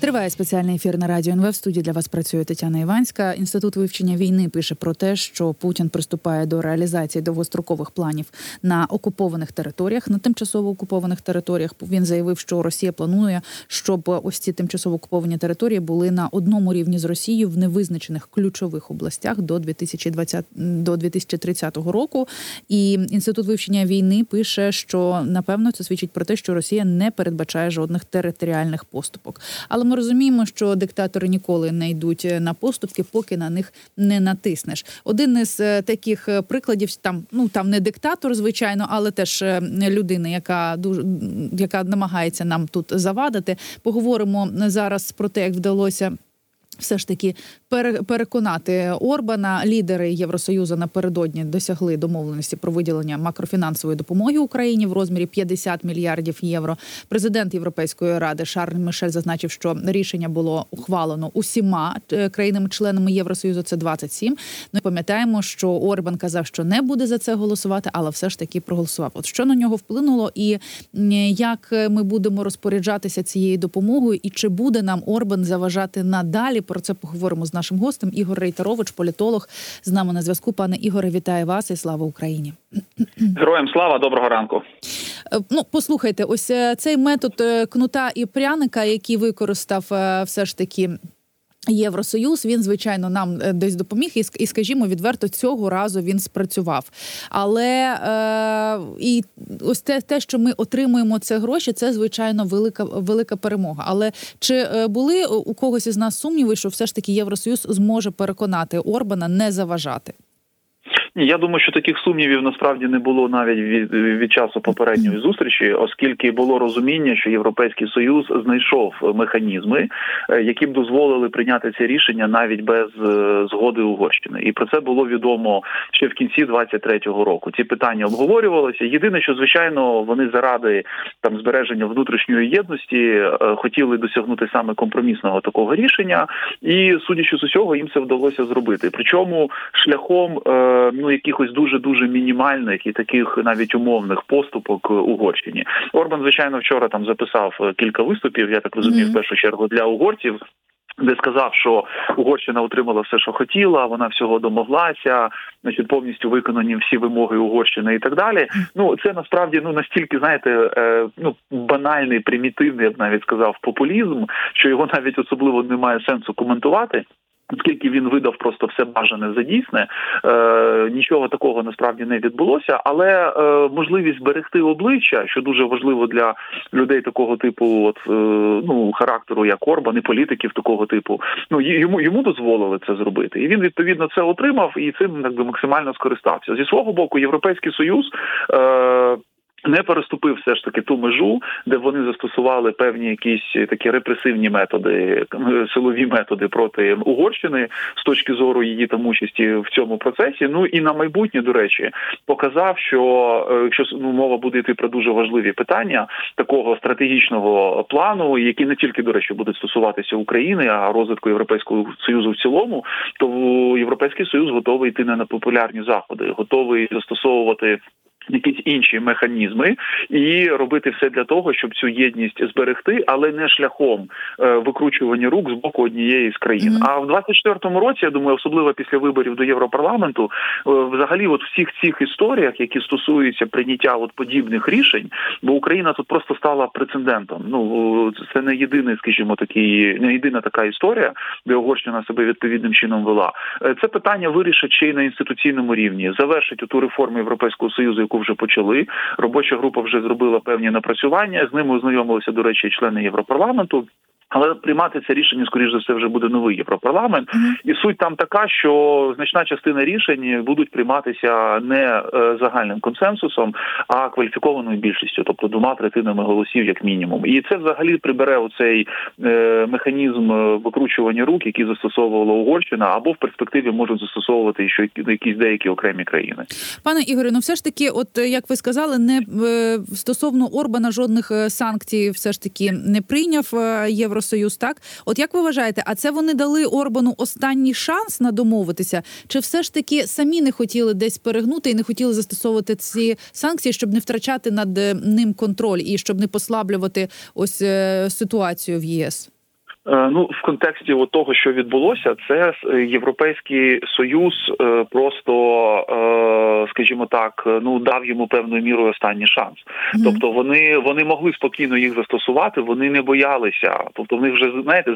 Триває спеціальний ефір на радіо НВ. В студії для вас працює Тетяна Іванська. Інститут вивчення війни пише про те, що Путін приступає до реалізації довгострокових планів на окупованих територіях, на тимчасово окупованих територіях. Він заявив, що Росія планує, щоб ось ці тимчасово окуповані території були на одному рівні з Росією в невизначених ключових областях до 2020 до 2030 року. І інститут вивчення війни пише, що напевно це свідчить про те, що Росія не передбачає жодних територіальних поступок. Але ми розуміємо, що диктатори ніколи не йдуть на поступки, поки на них не натиснеш. Один із е, таких е, прикладів там, ну там не диктатор, звичайно, але теж е, людина, яка дуже яка намагається нам тут завадити. Поговоримо зараз про те, як вдалося. Все ж таки переконати Орбана. Лідери Євросоюзу напередодні досягли домовленості про виділення макрофінансової допомоги Україні в розмірі 50 мільярдів євро. Президент Європейської ради Шарль Мишель зазначив, що рішення було ухвалено усіма е, країнами-членами Євросоюзу. Це 27. Ну пам'ятаємо, що Орбан казав, що не буде за це голосувати, але все ж таки проголосував. От що на нього вплинуло, і як ми будемо розпоряджатися цією допомогою, і чи буде нам Орбан заважати надалі? Про це поговоримо з нашим гостем. Ігор Рейтарович, політолог, з нами на зв'язку. Пане Ігоре, вітаю вас і слава Україні. Героям слава доброго ранку. Е, ну, послухайте, ось е, цей метод е, кнута і пряника, який використав все ж таки Євросоюз він звичайно нам е, десь допоміг, і скажімо, відверто цього разу він спрацював. Але е, і ось те, те, що ми отримуємо це гроші, це звичайно велика велика перемога. Але чи е, були у когось із нас сумніви, що все ж таки Євросоюз зможе переконати Орбана не заважати? Ні, я думаю, що таких сумнівів насправді не було навіть від від часу попередньої зустрічі, оскільки було розуміння, що європейський союз знайшов механізми, е, які б дозволили прийняти це рішення навіть без е, згоди Угорщини, і про це було відомо ще в кінці 23-го року. Ці питання обговорювалися. Єдине, що звичайно вони заради там збереження внутрішньої єдності е, хотіли досягнути саме компромісного такого рішення, і судячи з усього, їм це вдалося зробити. Причому шляхом ну якихось дуже дуже мінімальних і таких навіть умовних поступок Угорщині. Орбан, звичайно, вчора там записав е, кілька виступів. Я так розумію, mm-hmm. в першу чергу для угорців. Де сказав, що Угорщина отримала все, що хотіла, вона всього домоглася, значить повністю виконані всі вимоги Угорщини і так далі. Ну це насправді ну настільки знаєте, е, ну банальний, примітивний, я б навіть сказав, популізм, що його навіть особливо немає сенсу коментувати. Оскільки він видав просто все бажане за дійсне, е, нічого такого насправді не відбулося, але е, можливість берегти обличчя, що дуже важливо для людей такого типу, от е, ну характеру, як Орбан, і політиків такого типу, ну йому йому дозволили це зробити, і він відповідно це отримав і цим якби максимально скористався зі свого боку. Європейський союз. Е, не переступив все ж таки ту межу, де вони застосували певні якісь такі репресивні методи, силові методи проти Угорщини з точки зору її там участі в цьому процесі. Ну і на майбутнє, до речі, показав, що е, якщо ну, мова буде йти про дуже важливі питання такого стратегічного плану, які не тільки до речі будуть стосуватися України, а розвитку європейського союзу в цілому, то європейський союз готовий йти на непопулярні заходи, готовий застосовувати якісь інші механізми і робити все для того, щоб цю єдність зберегти, але не шляхом е, викручування рук з боку однієї з країн. Mm-hmm. А в 24-му році я думаю, особливо після виборів до Європарламенту, е, взагалі, от всіх цих історіях, які стосуються прийняття от подібних рішень, бо Україна тут просто стала прецедентом. Ну це не єдиний, скажімо, такий, не єдина така історія, де Угорщина себе відповідним чином вела. Е, це питання вирішить ще й на інституційному рівні, завершить ту реформу європейського союзу, яку вже почали. Робоча група вже зробила певні напрацювання. З ними ознайомилися, до речі, члени Європарламенту. Але приймати це рішення, скоріш за все, вже буде новий європарламент, і суть там така, що значна частина рішень будуть прийматися не е, загальним консенсусом, а кваліфікованою більшістю, тобто двома третинами голосів, як мінімум. І це взагалі прибере оцей е, механізм е, викручування рук, який застосовувала Угорщина, або в перспективі можуть застосовувати ще якісь деякі окремі країни. Пане Ігорю, ну все ж таки, от як ви сказали, не стосовно Орбана жодних санкцій, все ж таки не прийняв євро. Євросоюз. Так, от як ви вважаєте, а це вони дали Орбану останній шанс на домовитися? Чи все ж таки самі не хотіли десь перегнути і не хотіли застосовувати ці санкції, щоб не втрачати над ним контроль і щоб не послаблювати ось е, ситуацію в ЄС? Е, ну, в контексті от того, що відбулося, це е, європейський союз е, просто, скажімо так, ну дав йому певною мірою останній шанс. Mm-hmm. Тобто вони вони могли спокійно їх застосувати, вони не боялися. Тобто, в них вже знаєте,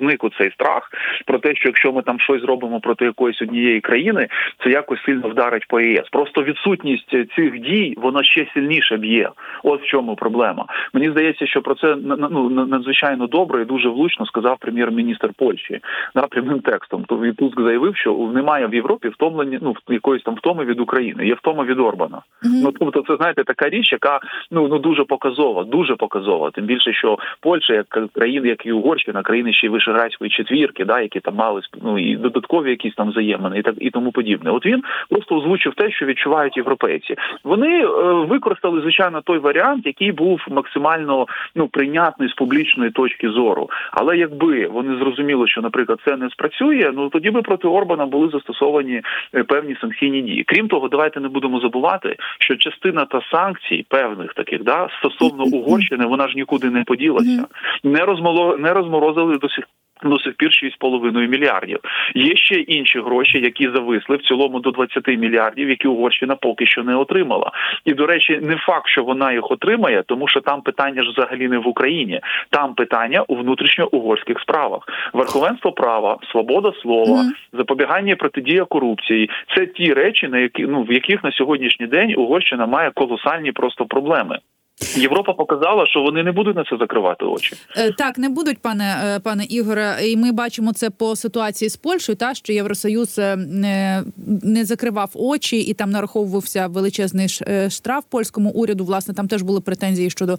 зник цей страх про те, що якщо ми там щось зробимо проти якоїсь однієї країни, це якось сильно вдарить по ЄС. Просто відсутність цих дій вона ще сильніше б'є. От в чому проблема. Мені здається, що про це ну, надзвичайно добре і дуже влучно сказав прем'єр-міністр Польщі да, прямим текстом. То і Туск заявив, що немає в Європі втомлення, ну якоїсь там втоми від України, є втома від Орбана. Mm-hmm. Ну тобто, це знаєте, така річ, яка ну ну дуже показова, дуже показова. Тим більше, що Польща, як країна, як і Угорщина, країни ще й Вишеградської четвірки, да, які там мали ну і додаткові якісь там взаємини, і так і тому подібне. От він просто озвучив те, що відчувають європейці. Вони е, використали звичайно той варіант, який був максимально ну прийнятний з публічної точки зору. Але якби вони зрозуміли, що, наприклад, це не спрацює, ну тоді би проти Орбана були застосовані е, певні санкційні дії. Крім того, давайте не будемо забувати, що частина та санкцій певних таких да стосовно Угорщини, вона ж нікуди не поділася, не розмоло не розморозили до сих до сих пір 6,5 мільярдів. Є ще інші гроші, які зависли в цілому до 20 мільярдів, які Угорщина поки що не отримала. І до речі, не факт, що вона їх отримає, тому що там питання ж взагалі не в Україні, там питання у внутрішньоугорських справах. Верховенство права, свобода слова, запобігання і протидія корупції це ті речі, на які ну в яких на сьогоднішній день Угорщина має колосальні просто проблеми. Європа показала, що вони не будуть на це закривати очі. Е, так, не будуть, пане е, пане Ігоре. І ми бачимо це по ситуації з Польщею. Та що Євросоюз е, не, не закривав очі і там нараховувався величезний штраф польському уряду. Власне, там теж були претензії щодо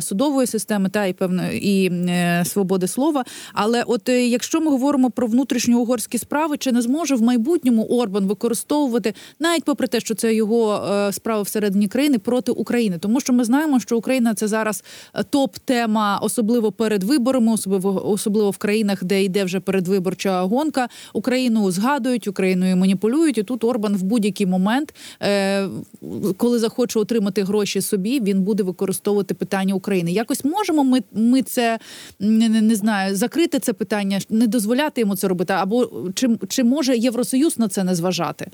судової системи та і певно і свободи слова. Але от якщо ми говоримо про внутрішньоугорські справи, чи не зможе в майбутньому Орбан використовувати навіть попри те, що це його справа всередині країни проти України, тому що ми знаємо знаємо, що Україна це зараз е, топ-тема, особливо перед виборами, особливо особливо в країнах, де йде вже передвиборча гонка. Україну згадують, Україною маніпулюють. І тут Орбан в будь-який момент, е, коли захоче отримати гроші собі, він буде використовувати питання України. Якось можемо ми ми це не, не знаю, закрити це питання, не дозволяти йому це робити, або чи, чи може Євросоюз на це не зважати?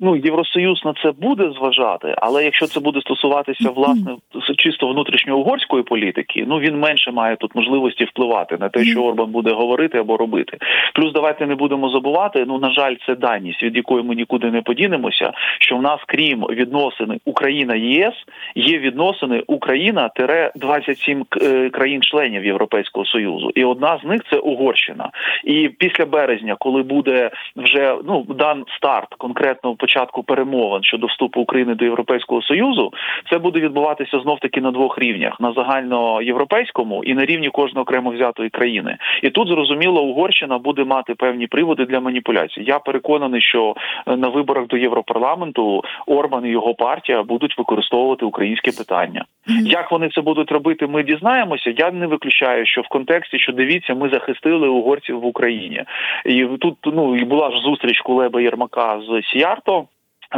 Ну євросоюз на це буде зважати, але якщо це буде стосуватися власне чисто внутрішньоугорської політики, ну він менше має тут можливості впливати на те, що Орбан буде говорити або робити. Плюс давайте не будемо забувати. Ну на жаль, це даність, від якої ми нікуди не подінемося. Що в нас, крім відносини Україна ЄС, є відносини Україна тире 27 е, країн-членів Європейського союзу, і одна з них це Угорщина. І після березня, коли буде вже ну дан старт конкретно початку перемовин щодо вступу України до Європейського союзу, це буде відбуватися знов таки на двох рівнях: на загальноєвропейському і на рівні кожної окремо взятої країни. І тут зрозуміло, Угорщина буде мати певні приводи для маніпуляцій. Я переконаний, що е, на виборах до Європарламенту Орбан і його партія будуть використовувати українське питання. Як вони це будуть робити, ми дізнаємося. Я не виключаю, що в контексті, що дивіться, ми захистили угорців в Україні, і тут ну і була ж зустріч Кулеба Єрмака з Сіярто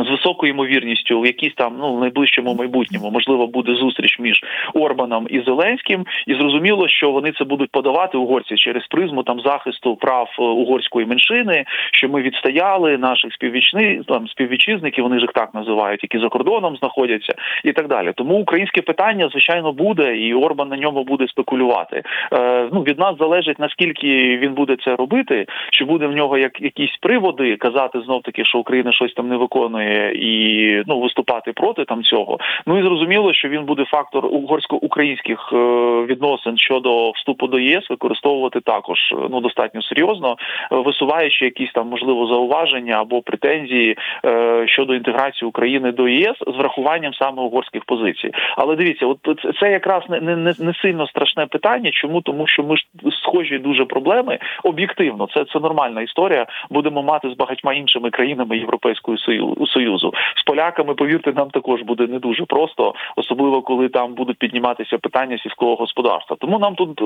з високою ймовірністю в якійсь там ну в найближчому майбутньому можливо буде зустріч між Орбаном і Зеленським, і зрозуміло, що вони це будуть подавати угорці через призму там захисту прав е, угорської меншини, що ми відстояли наших співвічни там співвітчизників, вони ж їх так називають, які за кордоном знаходяться, і так далі. Тому українське питання звичайно буде, і Орбан на ньому буде спекулювати. Е, Ну від нас залежить наскільки він буде це робити, чи буде в нього як якісь приводи казати знов таки, що Україна щось там не виконує і ну виступати проти там цього. Ну і зрозуміло, що він буде фактор угорсько-українських е, відносин щодо вступу до ЄС використовувати також ну достатньо серйозно, висуваючи якісь там можливо зауваження або претензії е, щодо інтеграції України до ЄС з врахуванням саме угорських позицій. Але дивіться, от це якраз не не, не сильно страшне питання. Чому тому, що ми ж схожі дуже проблеми об'єктивно, це це нормальна історія. Будемо мати з багатьма іншими країнами Європейського Союзу союзу з поляками. Повірте, нам також буде не дуже просто, особливо коли там будуть підніматися питання сільського господарства. Тому нам тут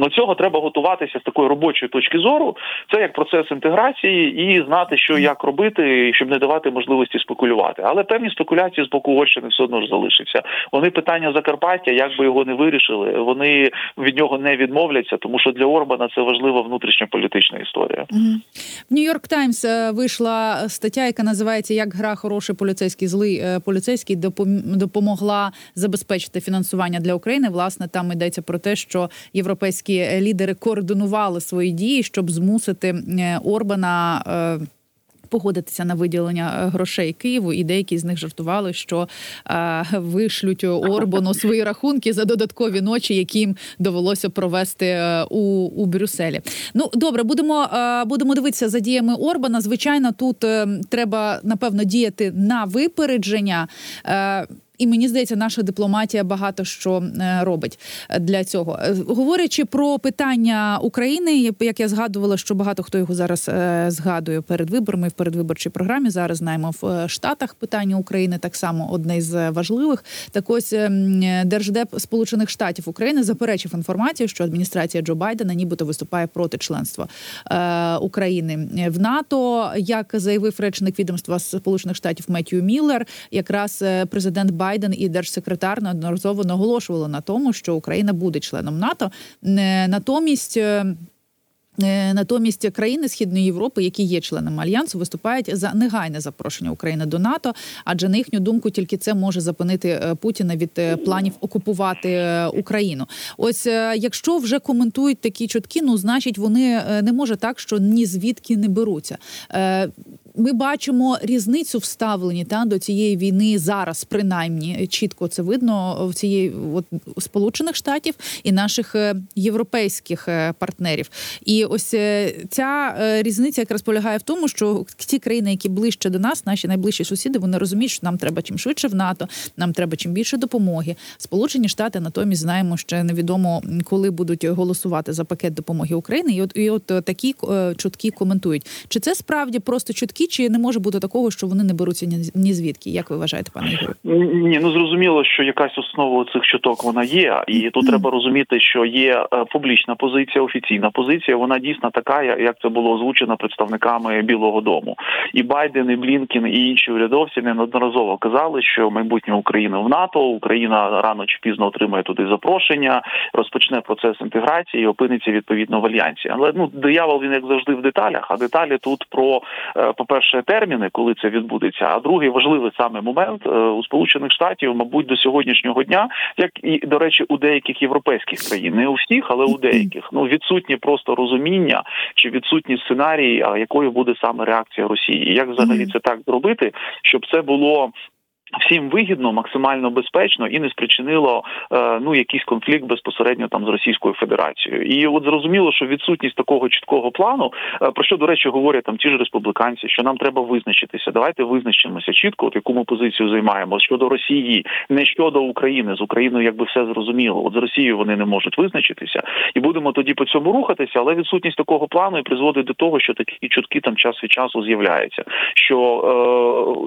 До цього треба готуватися з такої робочої точки зору. Це як процес інтеграції, і знати, що як робити, щоб не давати можливості спекулювати. Але певні спекуляції з боку Угорщини все одно ж залишаться. Вони питання Закарпаття, як би його не вирішили, вони від нього не відмовляться, тому що для Орбана це важлива внутрішньополітична історія. В Нью-Йорк Таймс е, вийшла стаття, яка називається Як гра хороший поліцейський злий е, поліцейський допомогла забезпечити фінансування для України. Власне, там йдеться про те, що європейські лідери координували свої дії, щоб змусити е, Орбана. Погодитися на виділення грошей Києву, і деякі з них жартували, що е, вишлють Орбану свої рахунки за додаткові ночі, які їм довелося провести у у Брюсселі. Ну добре, будемо е, будемо дивитися за діями Орбана. Звичайно, тут е, треба напевно діяти на випередження. Е, і мені здається, наша дипломатія багато що е, робить для цього. Е, говорячи про питання України, як я згадувала, що багато хто його зараз е, згадує перед виборами в передвиборчій програмі. Зараз знаємо в Штатах питання України так само одне з важливих. Так ось держдеп Сполучених Штатів України заперечив інформацію, що адміністрація Джо Байдена нібито виступає проти членства України в НАТО. Як заявив речник відомства Сполучених Штатів Меттью Міллер, якраз президент Байден Байден і держсекретар неодноразово наголошували на тому, що Україна буде членом НАТО. Е, натомість. Е, е, натомість країни Східної Європи, які є членами альянсу, виступають за негайне запрошення України до НАТО, адже на їхню думку тільки це може зупинити Путіна від планів окупувати Україну. Ось якщо вже коментують такі чутки, ну значить вони не може так, що ні звідки не беруться ми бачимо різницю в ставленні та до цієї війни зараз, принаймні чітко це видно в цієї от сполучених штатів і наших е, європейських е, партнерів. І ось е, ця різниця якраз полягає в тому, що ті країни, які ближче до нас, наші найближчі сусіди, вони розуміють, що нам треба чим швидше в НАТО, нам треба чим більше допомоги. Сполучені Штати натомість знаємо, що невідомо коли будуть голосувати за пакет допомоги України. І от і от такі чутки коментують, чи це справді просто чутки чіткі, чи не може бути такого, що вони не беруться ні звідки? Як ви вважаєте, пане Ігорю? Ні, ну зрозуміло, що якась основа цих чуток вона є, і тут mm. треба розуміти, що є е, публічна позиція, офіційна позиція. Вона дійсно така, як це було озвучено представниками Білого Дому. І Байден, і Блінкін, і інші урядовці неодноразово казали, що майбутнє України в НАТО Україна рано чи пізно отримає туди запрошення, розпочне процес інтеграції і опиниться відповідно в альянсі. Але ну диявол він як завжди в деталях. А деталі тут про е, по перше, терміни, коли це відбудеться. А другий важливий саме момент е, у Сполучених Штатів, мабуть, до сьогоднішнього дня, як і до речі, у деяких європейських країн, не у всіх, але у деяких. Ну відсутнє просто розуміння чи відсутні сценарії, якою буде саме реакція Росії, як взагалі це так зробити, щоб це було Всім вигідно, максимально безпечно і не спричинило е, ну якийсь конфлікт безпосередньо там з Російською Федерацією. І от зрозуміло, що відсутність такого чіткого плану, е, про що до речі говорять там ті ж республіканці, що нам треба визначитися. Давайте визначимося чітко, от яку ми позицію займаємо щодо Росії, не щодо України з Україною, якби все зрозуміло. От з Росією вони не можуть визначитися, і будемо тоді по цьому рухатися. Але відсутність такого плану і призводить до того, що такі чутки там час від часу з'являються. Що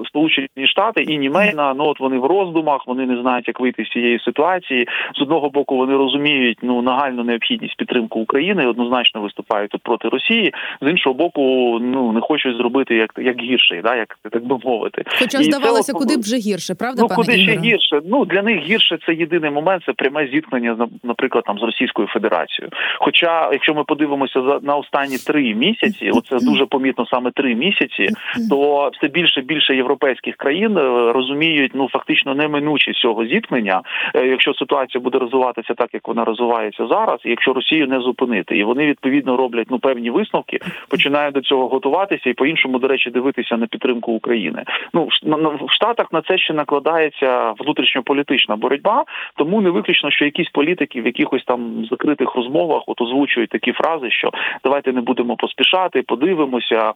е, Сполучені Штати і Німеччина Україна, ну от вони в роздумах, вони не знають, як вийти з цієї ситуації. З одного боку вони розуміють ну нагальну необхідність підтримки України, однозначно виступають тут проти Росії. З іншого боку, ну не хочуть зробити як як гірше, да як так би мовити. Хоча здавалося, це, куди б вже гірше, правда? Ну пане куди Ігоре? ще гірше? Ну для них гірше це єдиний момент, це пряме зіткнення наприклад, там з Російською Федерацією. Хоча, якщо ми подивимося за на останні три місяці, оце дуже помітно саме три місяці, то все більше більше європейських країн е, розуміють ну фактично неминучість цього зіткнення, е, якщо ситуація буде розвиватися так, як вона розвивається зараз, і якщо Росію не зупинити, і вони відповідно роблять ну певні висновки, починають до цього готуватися і по іншому, до речі, дивитися на підтримку України. Ну в Штатах на це ще накладається внутрішньополітична боротьба, тому не виключно, що якісь політики в якихось там закритих розмовах от озвучують такі фрази, що давайте не будемо поспішати, подивимося.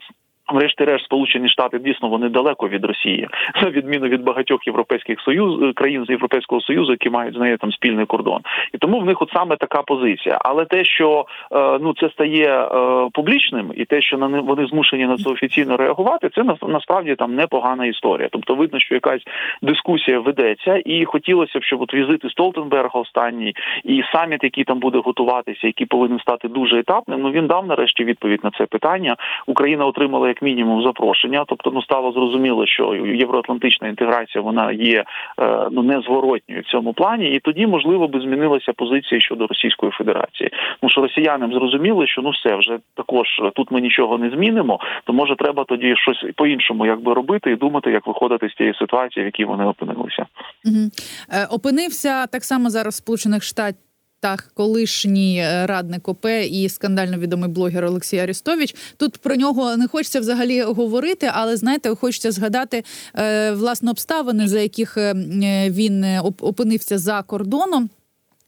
Врешті-решт, Сполучені Штати дійсно вони далеко від Росії, на відміну від багатьох європейських союз країн з європейського союзу, які мають з нею там спільний кордон, і тому в них от саме така позиція. Але те, що е, ну це стає е, публічним, і те, що на вони змушені на це офіційно реагувати, це насправді там непогана історія. Тобто, видно, що якась дискусія ведеться, і хотілося б, щоб от візити Столтенберга останній і саміт, який там буде готуватися, який повинен стати дуже етапним. Ну він дав нарешті відповідь на це питання. Україна отримала як мінімум запрошення, тобто ну стало зрозуміло, що євроатлантична інтеграція вона є е, ну незворотньою в цьому плані, і тоді можливо би змінилася позиція щодо Російської Федерації. Тому що росіянам зрозуміли, що ну все вже також тут ми нічого не змінимо, то може треба тоді щось по іншому, якби робити, і думати, як виходити з тієї ситуації, в якій вони опинилися. Угу. Опинився так само зараз в Сполучених Штатів так, колишній е, радник ОП і скандально відомий блогер Олексій Арістович. Тут про нього не хочеться взагалі говорити, але знаєте, хочеться згадати е, власне обставини, за яких е, він опинився за кордоном.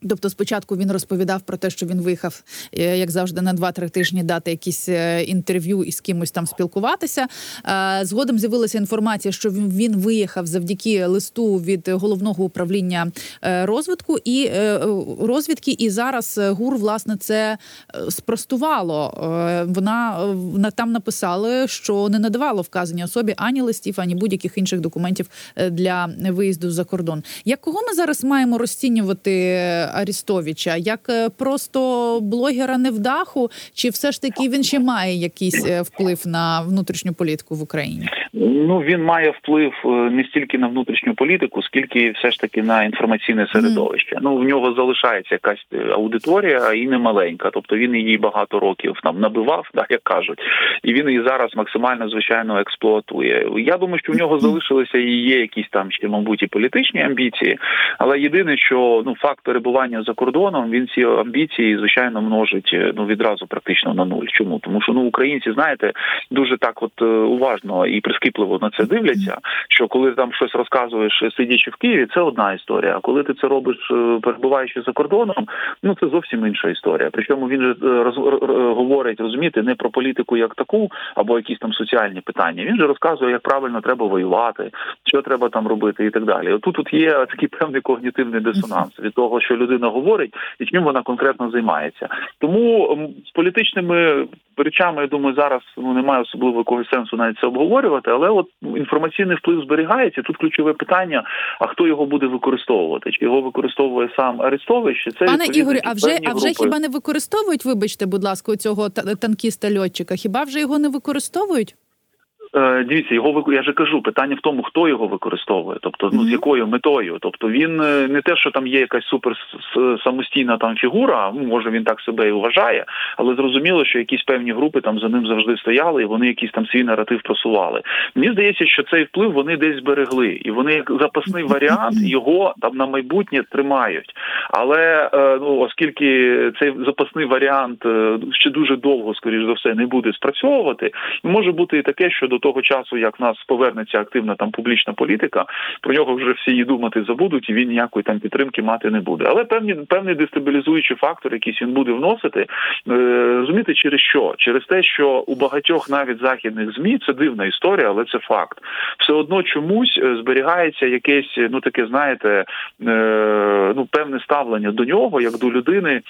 Тобто, спочатку він розповідав про те, що він виїхав, е, як завжди, на 2-3 тижні дати якісь е, інтерв'ю і з кимось там спілкуватися. Е, згодом з'явилася інформація, що він виїхав завдяки листу від головного управління розвитку і розвідки. І зараз гур власне це спростувало. Вона там написали, що не надавало вказані особі ані листів, ані будь-яких інших документів для виїзду за кордон. Як кого ми зараз маємо розцінювати? Арістовича, як е, просто блогера невдаху, чи все ж таки він ще має якийсь е, вплив на внутрішню політику в Україні? Ну він має вплив е, не стільки на внутрішню політику, скільки все ж таки на інформаційне середовище. Mm. Ну в нього залишається якась аудиторія і не маленька. Тобто він її багато років там набивав, так як кажуть, і він її зараз максимально звичайно експлуатує. Я думаю, що в нього залишилися і є якісь там ще, мабуть, і політичні амбіції, але єдине, що ну факт перебування за кордоном він ці амбіції звичайно множить е, ну відразу практично на нуль. Чому тому, що ну українці знаєте дуже так, от е, уважно і прискіпливо на це дивляться. Що коли там щось розказуєш, сидячи в Києві, це одна історія. А коли ти це робиш, е, перебуваючи за кордоном, ну це зовсім інша історія. Причому він же роз, говорить, розумієте, не про політику як таку, або якісь там соціальні питання. Він же розказує, як правильно треба воювати, що треба там робити, і так далі. Отут тут є такий певний когнітивний дисонанс від того, що людина говорить і чим вона конкретно займається. Тому з політичними речами, я думаю, зараз ну немає особливо якогось сенсу навіть це обговорювати, але от інформаційний вплив зберігається. Тут ключове питання: а хто його буде використовувати? Чи його використовує сам Арестович? Чи це пане Ігорі? А вже а вже хіба не використовують? Вибачте, будь ласка, цього танкіста льотчика? Хіба вже його не використовують? Е, дивіться, його я же кажу, питання в тому, хто його використовує, тобто ну з якою метою. Тобто він е, не те, що там є якась супер самостійна там фігура, ну, може він так себе і вважає, але зрозуміло, що якісь певні групи там за ним завжди стояли, і вони якийсь там свій наратив просували. Мені здається, що цей вплив вони десь зберегли, і вони як запасний варіант його там на майбутнє тримають. Але е, ну оскільки цей запасний варіант ще дуже довго, скоріш за все, не буде спрацьовувати, може бути і таке, що до того часу, як в нас повернеться активна там публічна політика, про нього вже всі і думати забудуть, і він ніякої там підтримки мати не буде. Але певні певний дестабілізуючий фактор, якийсь він буде вносити, е, розумієте, через що? Через те, що у багатьох навіть західних змі це дивна історія, але це факт. Все одно чомусь е, зберігається якесь, ну таке, знаєте, е, ну певне ставлення до нього, як до людини,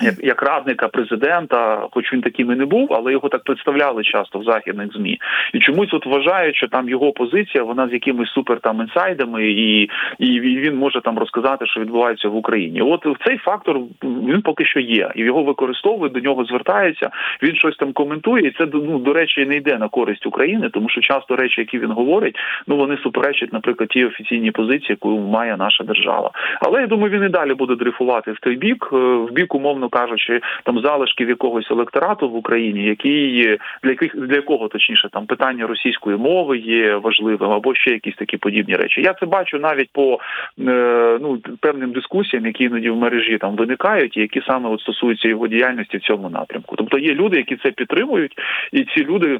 як, як радника президента, хоч він таким і не був, але його так представляли часто в західних змі, і чомусь от вважають, що там його позиція, вона з якимись супер там інсайдами, і і він може там розказати, що відбувається в Україні. От цей фактор він поки що є, і його використовують, до нього звертаються. Він щось там коментує, і це ну до речі не йде на користь України, тому що часто речі, які він говорить, ну вони суперечать, наприклад, тій офіційній позиції, яку має наша держава. Але я думаю, він і далі буде дрейфувати в той бік, е, в бік умовно кажучи, там залишків якогось електорату в Україні, який для яких для якого точніше там питання російської мови є важливим, або ще якісь такі подібні речі. Я це бачу навіть по е, ну певним дискусіям, які іноді в мережі там виникають, і які саме от стосуються його діяльності в цьому напрямку. Тобто є люди, які це підтримують, і ці люди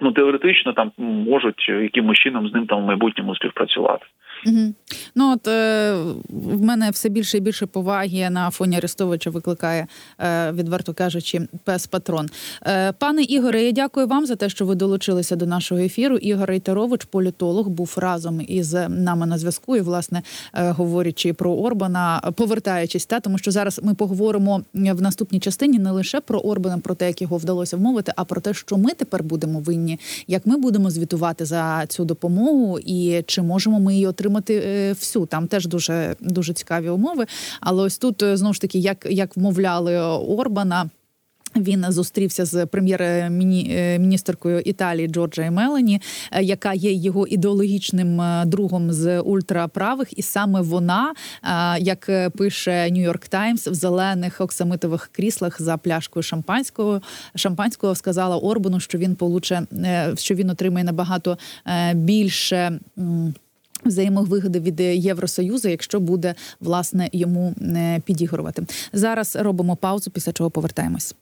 ну теоретично там можуть якимось чином з ним там в майбутньому співпрацювати. Угу. Ну от е, в мене все більше і більше поваги на фоні Арестовича викликає, е, відверто кажучи, пес патрон. Е, пане Ігоре, я дякую вам за те, що ви долучилися до нашого ефіру. Ігор Рейтерович, політолог, був разом із нами на зв'язку. І, власне, е, говорячи про Орбана, повертаючись, та тому що зараз ми поговоримо в наступній частині не лише про Орбана, про те, як його вдалося вмовити, а про те, що ми тепер будемо винні, як ми будемо звітувати за цю допомогу, і чи можемо ми її отримати е, всю. Там теж дуже дуже цікаві умови. Але ось тут е, знову ж таки, як, як вмовляли Орбана. Він зустрівся з прем'єр-міністеркою Італії Джорджа Мелані, е, яка є його ідеологічним е, другом з ультраправих, і саме вона, е, як е, пише Нью-Йорк Таймс, в зелених оксамитових кріслах за пляшкою шампанського шампанського сказала Орбану, що він получе, е, що він отримає набагато е, більше. Взаємовигоди від Євросоюзу, якщо буде власне йому е, підігрувати. Зараз робимо паузу, після чого повертаємось.